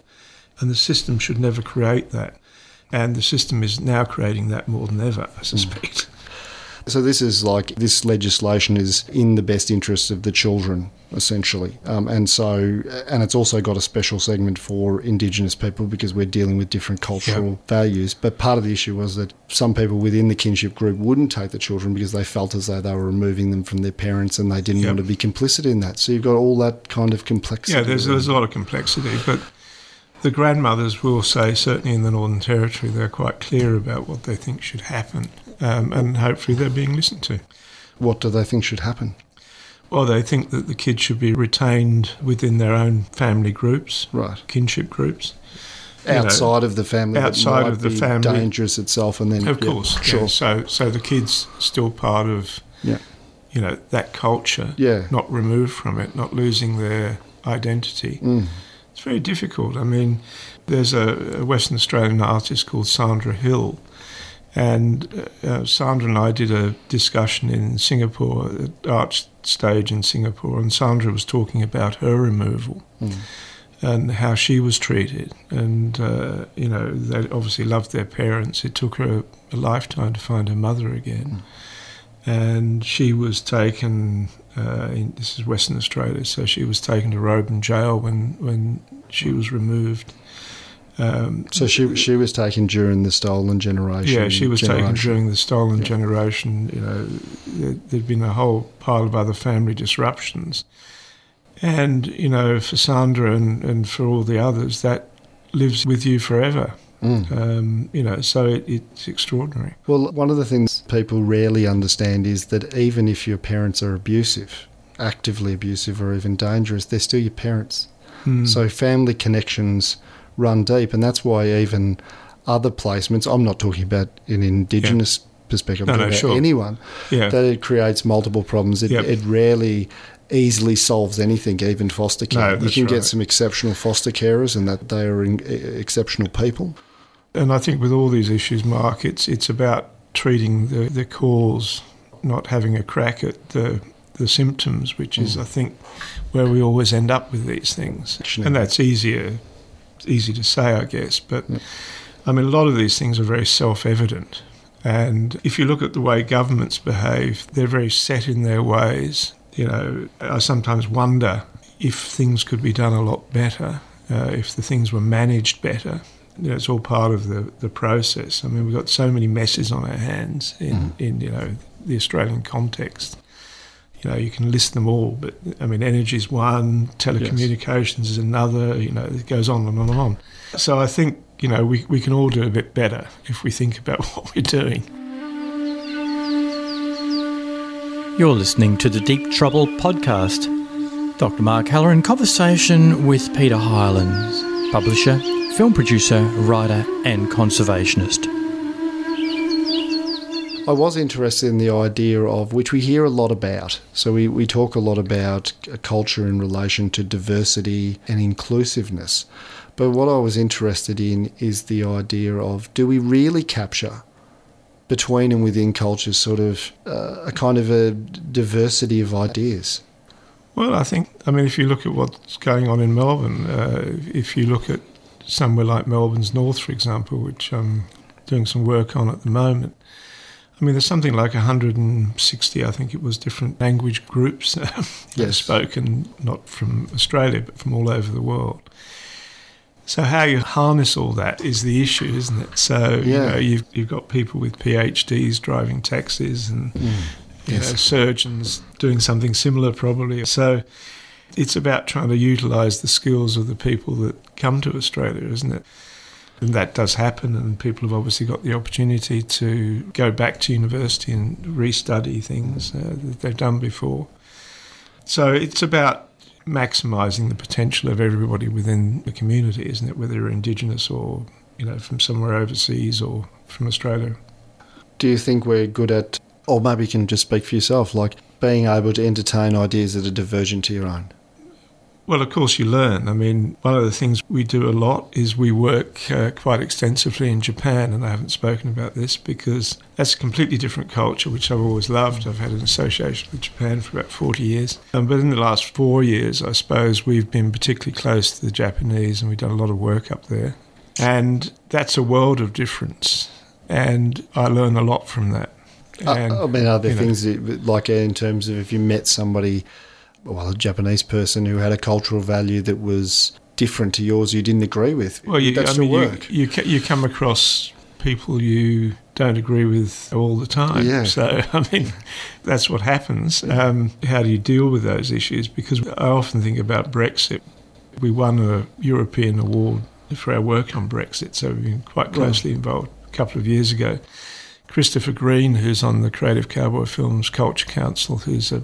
And the system should never create that. And the system is now creating that more than ever, I hmm. suspect. So this is like this legislation is in the best interests of the children, essentially, um, and so and it's also got a special segment for Indigenous people because we're dealing with different cultural Yep. values. But part of the issue was that some people within the kinship group wouldn't take the children because they felt as though they were removing them from their parents and they didn't Yep. want to be complicit in that. So you've got all that kind of complexity. Yeah, there's, there's a lot of complexity, but the grandmothers will say, certainly in the Northern Territory, they're quite clear about what they think should happen, um, and hopefully they're being listened to. what do they think should happen? Well, they think that the kids should be retained within their own family groups, Right. kinship groups. You know, outside of the family, outside of the family. dangerous itself, and then Of course, yeah. sure, So, so the kids still part of, Yeah. you know, that culture. Yeah. Not removed from it, not losing their identity. Mm. It's very difficult. I mean, there's a, a Western Australian artist called Sandra Hill, and uh, Sandra and I did a discussion in Singapore, at Art Stage in Singapore, and Sandra was talking about her removal Mm. and how she was treated. And, uh, you know, they obviously loved their parents. It took her a lifetime to find her mother again. And she was taken, uh, in, this is Western Australia, so she was taken to Roban Jail when, when she was removed. Um, So she she was taken during the stolen generation. yeah, she was taken during the stolen Yeah. generation. You know, there, there'd been a whole pile of other family disruptions, and you know, for Sandra and, and for all the others, that lives with you forever. Mm. Um, you know, so it, it's extraordinary. Well, one of the things people rarely understand is that even if your parents are abusive, actively abusive, or even dangerous, they're still your parents. Mm. So family connections run deep, and that's why even other placements. I'm not talking about an Indigenous perspective. I'm No, no, sure. anyone. yeah, that it creates multiple problems. It, Yep. it rarely easily solves anything, even foster care. No, you can get right. some exceptional foster carers, and that they are in, exceptional people. and I think with all these issues, Mark, it's it's about treating the the cause, not having a crack at the the symptoms, which is, Mm. I think, where we always end up with these things. Actually. And that's easier, easy to say, I guess. But Yeah. I mean, a lot of these things are very self-evident. And if you look at the way governments behave, they're very set in their ways. You know, I sometimes wonder if things could be done a lot better, uh, if the things were managed better. You know, it's all part of the, the process. I mean, we've got so many messes on our hands in, Mm. in you know the Australian context. You know, you can list them all, but I mean, energy is one, telecommunications is another. You know, it goes on and on and on. So I think you know we we can all do a bit better if we think about *laughs* what we're doing. You're listening to the Deep Trouble podcast. Dr. Mark Halloran in conversation with Peter Hylands, publisher, film producer, writer, and conservationist. I was interested in the idea of which we hear a lot about. So we, we talk a lot about a culture in relation to diversity and inclusiveness. But what I was interested in is the idea of do we really capture between and within cultures sort of uh, a kind of a diversity of ideas? Well, I think, I mean, if you look at what's going on in Melbourne, uh, if you look at somewhere like Melbourne's North, for example, which I'm doing some work on at the moment, I mean, there's something like 160, I think it was, different language groups *laughs* Yes. spoken, not from Australia, but from all over the world. So how you harness all that is the issue, isn't it? So you know, you've you've got people with PhDs driving taxis and mm. you Yes. know, surgeons doing something similar probably. So it's about trying to utilise the skills of the people that come to Australia, isn't it? And that does happen, and people have obviously got the opportunity to go back to university and restudy things uh, that they've done before. So it's about maximising the potential of everybody within the community, isn't it? Whether you're Indigenous or you know from somewhere overseas or from Australia. Do you think we're good at, or maybe you can just speak for yourself, like being able to entertain ideas that are divergent to your own? Well, of course, you learn. I mean, one of the things we do a lot is we work uh, quite extensively in Japan, and I haven't spoken about this because that's a completely different culture, which I've always loved. I've had an association with Japan for about 40 years. Um, but in the last four years, I suppose we've been particularly close to the Japanese, and we've done a lot of work up there. And that's a world of difference. And I learn a lot from that. Uh, And, I mean, are there you know, things that, like in terms of if you met somebody, well, a Japanese person who had a cultural value that was different to yours, you didn't agree with? Well, you, Would that I mean, work? You, you you come across people you don't agree with all the time. Yeah. So *laughs* I mean, that's what happens. Um, how do you deal with those issues? Because I often think about Brexit. We won a European award for our work on Brexit, so we've been quite closely involved a couple of years ago. Christopher Green, who's on the Creative Cowboy Films Culture Council, who's a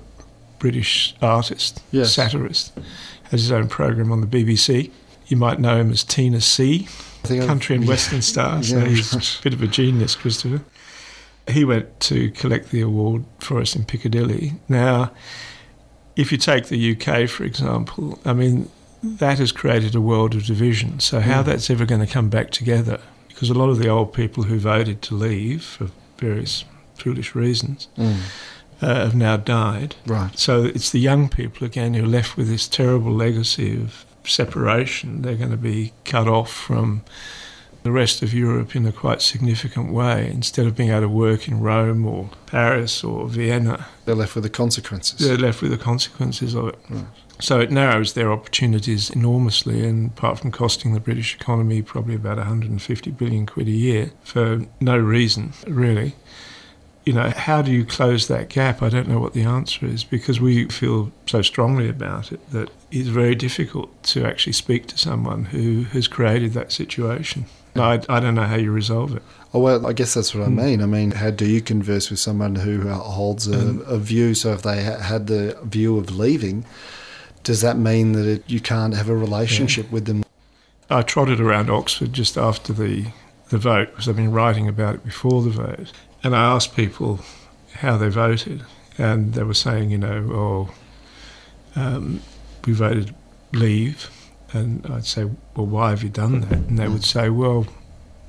British artist, Yes. satirist, has his own program on the BBC. You might know him as Tina C, think I've- country and *laughs* yeah. western star. So Yeah. he's a bit of a genius, Christopher. He went to collect the award for us in Piccadilly. Now, if you take the UK, for example, I mean, that has created a world of division. So, how that's ever going to come back together, because a lot of the old people who voted to leave for various foolish reasons Mm, uh, have now died. right. So it's the young people again who are left with this terrible legacy of separation. They're going to be cut off from the rest of Europe in a quite significant way. Instead of being able to work in Rome or Paris or Vienna, They're left with the consequences. they're left with the consequences of it. Right. So it narrows their opportunities enormously, and apart from costing the British economy probably about 150 billion quid a year for no reason, really. You know, how do you close that gap? I don't know what the answer is because we feel so strongly about it that it's very difficult to actually speak to someone who has created that situation. I, I don't know how you resolve it. Oh, well, I guess that's what I Mm. mean. I mean, how do you converse with someone who uh, holds a, Um, a view? So if they ha- had the view of leaving, does that mean that it, you can't have a relationship with them? I trotted around Oxford just after the, the vote because I've been writing about it before the vote. And I asked people how they voted. And they were saying, you know, oh, um, we voted leave. And I'd say, well, why have you done that? And they would say, well,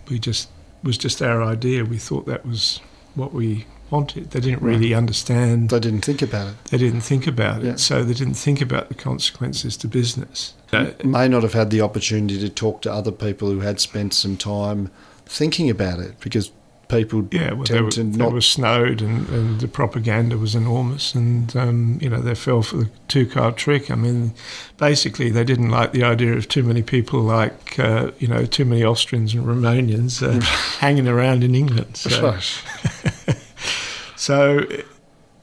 we just was just our idea. We thought that was what we wanted. They didn't really understand They didn't think about it. they didn't think about it, so they didn't think about the consequences to business. Uh, May not have had the opportunity to talk to other people who had spent some time thinking about it because people yeah, well, tend were, to they not. were snowed, and, and the propaganda was enormous, and um, you know they fell for the two-card trick. I mean, basically, they didn't like the idea of too many people, like uh, you know, too many Austrians and Romanians uh, *laughs* hanging around in England. So. *laughs* So,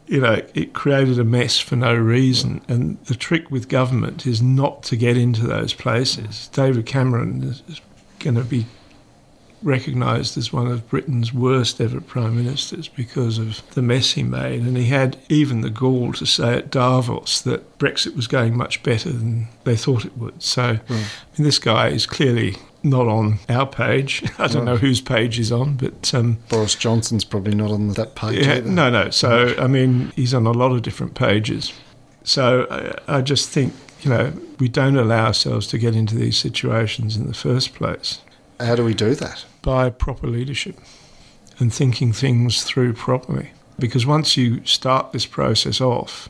you know, it created a mess for no reason. And the trick with government is not to get into those places. David Cameron is going to be recognised as one of Britain's worst ever prime ministers because of the mess he made. And he had even the gall to say at Davos that Brexit was going much better than they thought it would. So, hmm. I mean, this guy is clearly not on our page. *laughs* I don't hmm. know whose page he's on, but. Um, Boris Johnson's probably not on that page yeah, either. no, no. Hmm. So, I mean, he's on a lot of different pages. So, I, I just think, you know, we don't allow ourselves to get into these situations in the first place How do we do that? By proper leadership and thinking things through properly. Because once you start this process off,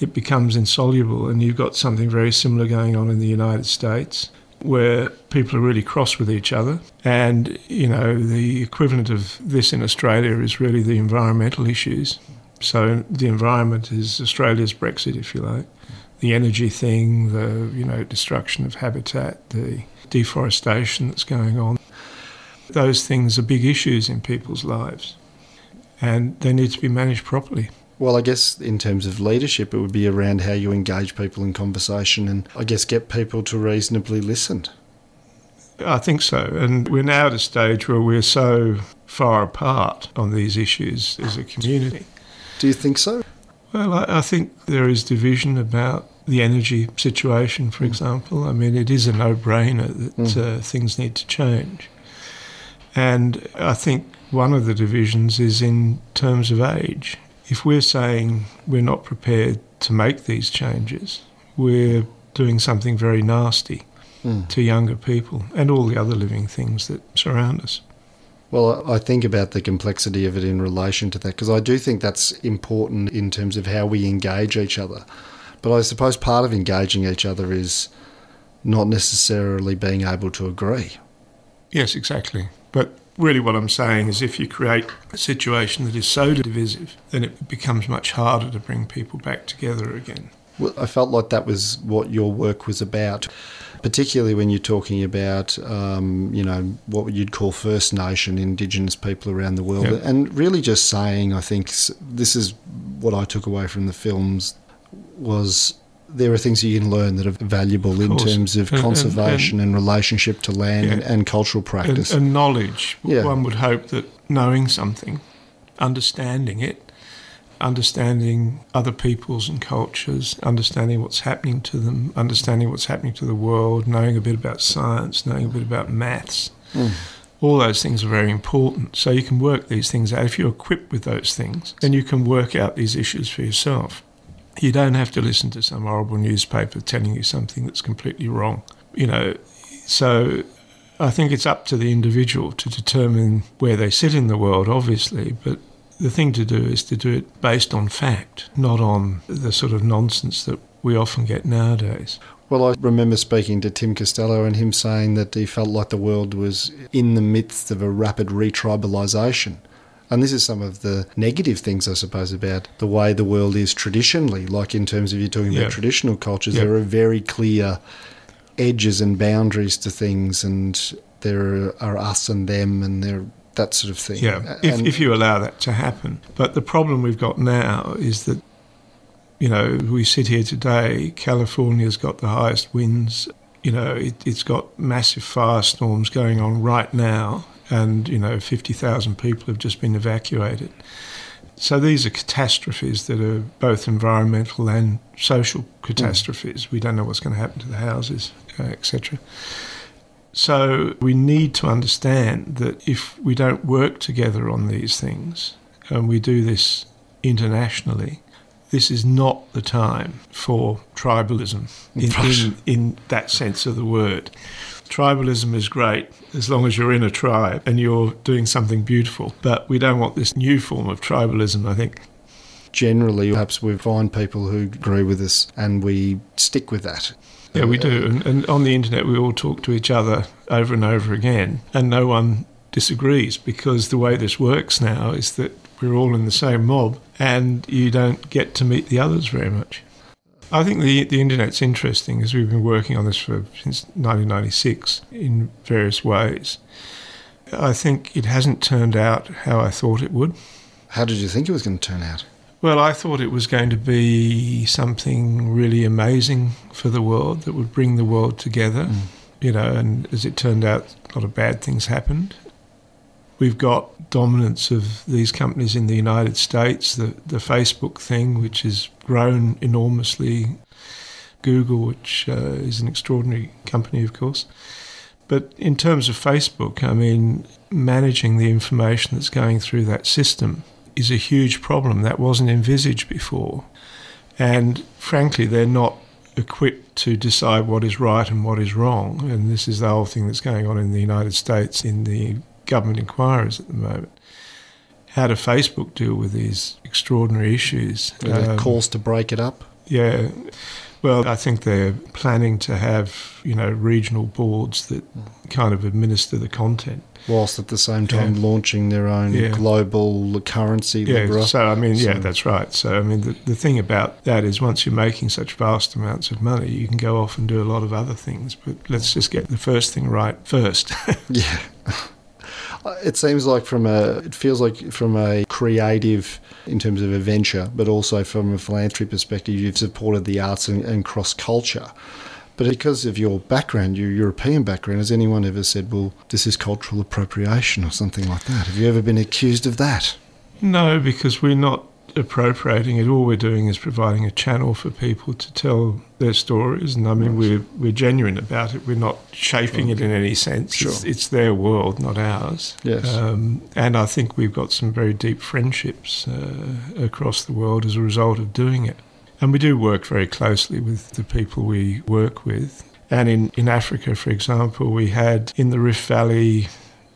it becomes insoluble, and you've got something very similar going on in the United States where people are really cross with each other. And, you know, the equivalent of this in Australia is really the environmental issues. So the environment is Australia's Brexit, if you like. The energy thing, the, you know, destruction of habitat, the deforestation that's going on. Those things are big issues in people's lives. And they need to be managed properly. Well, I guess in terms of leadership, it would be around how you engage people in conversation and I guess get people to reasonably listen. I think so. And we're now at a stage where we're so far apart on these issues as a community. Do you think so? Well, I, I think there is division about the energy situation, for example. I mean, it is a no brainer that uh, things need to change. And I think one of the divisions is in terms of age. If we're saying we're not prepared to make these changes, we're doing something very nasty hmm. to younger people and all the other living things that surround us. Well, I think about the complexity of it in relation to that because I do think that's important in terms of how we engage each other. But I suppose part of engaging each other is not necessarily being able to agree. Yes, exactly. But really what I'm saying is if you create a situation that is so divisive, then it becomes much harder to bring people back together again. Well, I felt like that was what your work was about, particularly when you're talking about, um, you know, what you'd call First Nation, Indigenous people around the world, Yep. and really just saying, I think this is what I took away from the films was there are things you can learn that are valuable in terms of And- and- conservation and, relationship to land Yeah. and, and cultural practice. and knowledge. Yeah. One would hope that knowing something, understanding it, understanding other peoples and cultures, understanding what's happening to them, understanding what's happening to the world, knowing a bit about science, knowing a bit about maths. Hmm. All those things are very important. So you can work these things out. If you're equipped with those things, then you can work out these issues for yourself. You don't have to listen to some horrible newspaper telling you something that's completely wrong. You know, so I think it's up to the individual to determine where they sit in the world, obviously, but the thing to do is to do it based on fact, not on the sort of nonsense that we often get nowadays. Well, I remember speaking to Tim Costello and him saying that he felt like the world was in the midst of a rapid retribalisation. And this is some of the negative things, I suppose, about the way the world is traditionally. Like in terms of you're talking Yeah. about traditional cultures, Yeah. there are very clear edges and boundaries to things, and there are us and them, and there that sort of thing. Yeah, if, if you allow that to happen. But the problem we've got now is that, you know, we sit here today, California's got the highest winds. You know, it, it's got massive firestorms going on right now, and, you know, 50,000 people have just been evacuated. So these are catastrophes that are both environmental and social catastrophes. We don't know what's going to happen to the houses, uh, etc. So we need to understand that if we don't work together on these things, and we do this internationally, this is not the time for tribalism in, *laughs* in, in that sense of the word. Tribalism is great as long as you're in a tribe and you're doing something beautiful, but we don't want this new form of tribalism, I think. generally, perhaps we find people who agree with us and we stick with that. Yeah, we do. And, and on the internet, we all talk to each other over and over again, and no one disagrees because the way this works now is that we're all in the same mob and you don't get to meet the others very much. I think the, the internet's interesting as we've been working on this for since 1996 in various ways. I think it hasn't turned out how I thought it would. How did you think it was going to turn out? Well, I thought it was going to be something really amazing for the world that would bring the world together, mm. you know, and as it turned out, a lot of bad things happened. We've got dominance of these companies in the United States, the, the Facebook thing, which has grown enormously, Google, which uh, is an extraordinary company, of course. But in terms of Facebook, I mean, managing the information that's going through that system is a huge problem that wasn't envisaged before. And frankly, they're not equipped to decide what is right and what is wrong. And this is the whole thing that's going on in the United States in the government inquiries at the moment. How do Facebook deal with these extraordinary issues? Um, calls to break it up? yeah. Well, I think they're planning to have, you know, regional boards that kind of administer the content. whilst at the same time Yeah. launching their own Yeah. global currency. Yeah, Libra. so I mean, yeah, that's right. So I mean, the, the thing about that is once you're making such vast amounts of money, you can go off and do a lot of other things. But let's just get the first thing right first. *laughs* Yeah. *laughs* Uh, it seems like from a, it feels like from a creative, in terms of a venture, but also from a philanthropy perspective, you've supported the arts and, and cross culture. But because of your background, your European background, has anyone ever said, well, this is cultural appropriation or something like that? Have you ever been accused of that? no, because we're not appropriating it. All we're doing is providing a channel for people to tell their stories. And I mean, we're we're genuine about it. We're not shaping it in any sense. Sure. It's, it's their world, not ours. Yes. Um, and I think we've got some very deep friendships uh, across the world as a result of doing it. And we do work very closely with the people we work with. And in, in Africa, for example, we had in the Rift Valley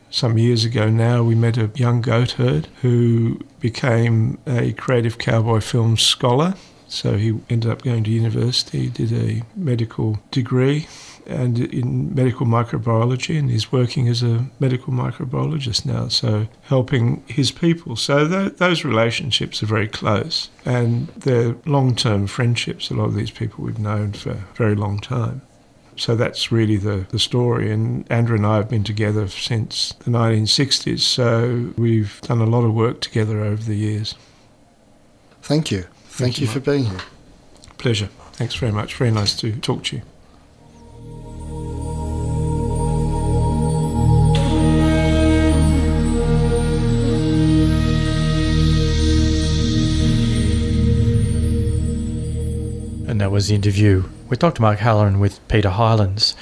some years ago now, we met a young goat herd who became a creative cowboy film scholar. So he ended up going to university, did a medical degree, and in medical microbiology, and he's working as a medical microbiologist now, so helping his people. So th- those relationships are very close, and they're long term friendships. A lot of these people we've known for a very long time. So that's really the, the story. And Andrew and I have been together since the 1960s, so we've done a lot of work together over the years. Thank you. Thank, Thank you, you for being here. Pleasure. Thanks very much. Very nice to talk to you. And that was the interview with Dr. Mark Halloran with Peter Hylands.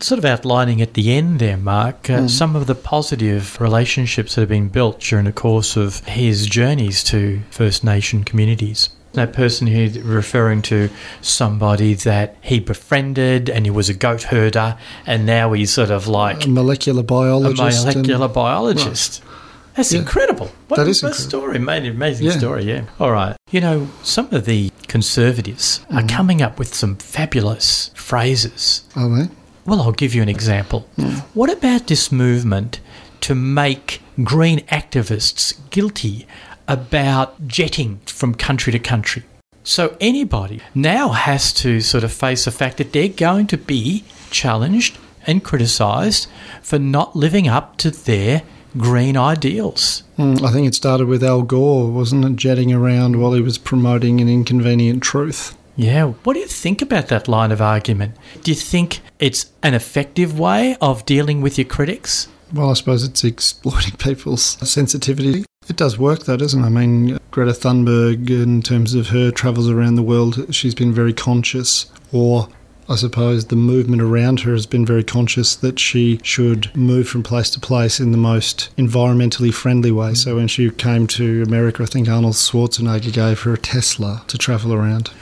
Sort of outlining at the end there, Mark, uh, mm. some of the positive relationships that have been built during the course of his journeys to First Nation communities. That person here referring to somebody that he befriended and he was a goat herder and now he's sort of like a molecular biologist. A molecular biologist. That's yeah. incredible. What that a, is a story, amazing, amazing yeah. story. Yeah. All right. You know, some of the conservatives mm. are coming up with some fabulous phrases. Are they? Well, I'll give you an example. Mm. What about this movement to make green activists guilty about jetting from country to country? So anybody now has to sort of face the fact that they're going to be challenged and criticised for not living up to their green ideals. Mm, I think it started with Al Gore, wasn't it? Jetting around while he was promoting an inconvenient truth. Yeah. What do you think about that line of argument? Do you think it's an effective way of dealing with your critics? Well, I suppose it's exploiting *laughs* people's sensitivity. It does work, though, doesn't it? I mean, Greta Thunberg, in terms of her travels around the world, she's been very conscious. Or I suppose the movement around her has been very conscious that she should move from place to place in the most environmentally friendly way. So when she came to America, I think Arnold Schwarzenegger gave her a Tesla to travel around.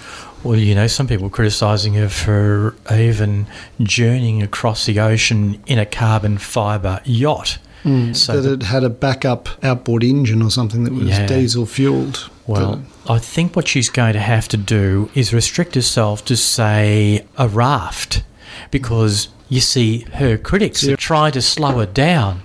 Well, you know, some people criticising her for even journeying across the ocean in a carbon fibre yacht. Mm, so that it had a backup outboard engine or something that was yeah. diesel fueled. Well, I think what she's going to have to do is restrict herself to, say, a raft, because you see, her critics yeah. are trying to slow her down.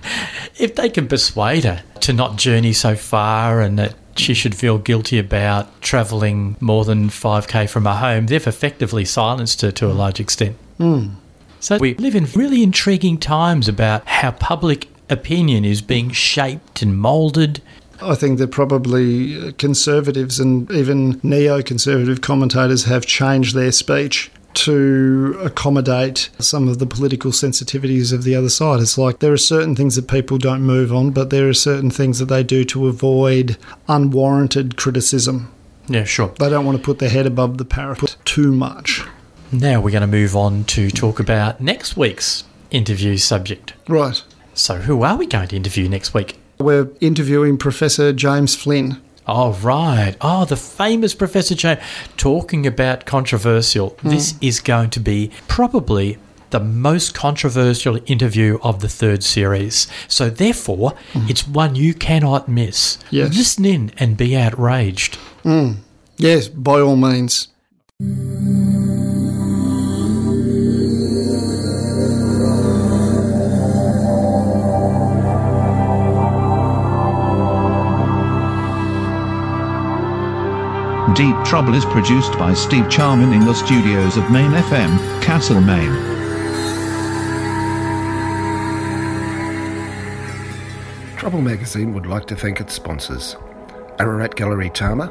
If they can persuade her to not journey so far and that she should feel guilty about travelling more than 5k from her home, they've effectively silenced her to a large extent. Mm. So we live in really intriguing times about how public opinion is being shaped and moulded I think that probably uh, conservatives and even neoconservative commentators have changed their speech to accommodate some of the political sensitivities of the other side. It's like there are certain things that people don't move on, but there are certain things that they do to avoid unwarranted criticism. Yeah, sure. They don't want to put their head above the parapet too much. Now we're going to move on to talk about next week's interview subject. Right. So, who are we going to interview next week? We're interviewing Professor James Flynn. Oh, right. Oh, the famous Professor James. Talking about controversial, mm. this is going to be probably the most controversial interview of the third series. So, therefore, mm. it's one you cannot miss. Yes. Listen in and be outraged. Mm. Yes, by all means. Deep Trouble is produced by Steve Charman in the studios of Main FM, Castlemaine. Trouble magazine would like to thank its sponsors Ararat Gallery Tama,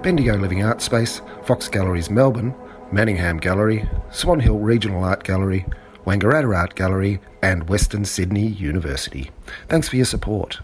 Bendigo Living Art Space, Fox Galleries Melbourne, Manningham Gallery, Swan Hill Regional Art Gallery, Wangaratta Art Gallery, and Western Sydney University. Thanks for your support.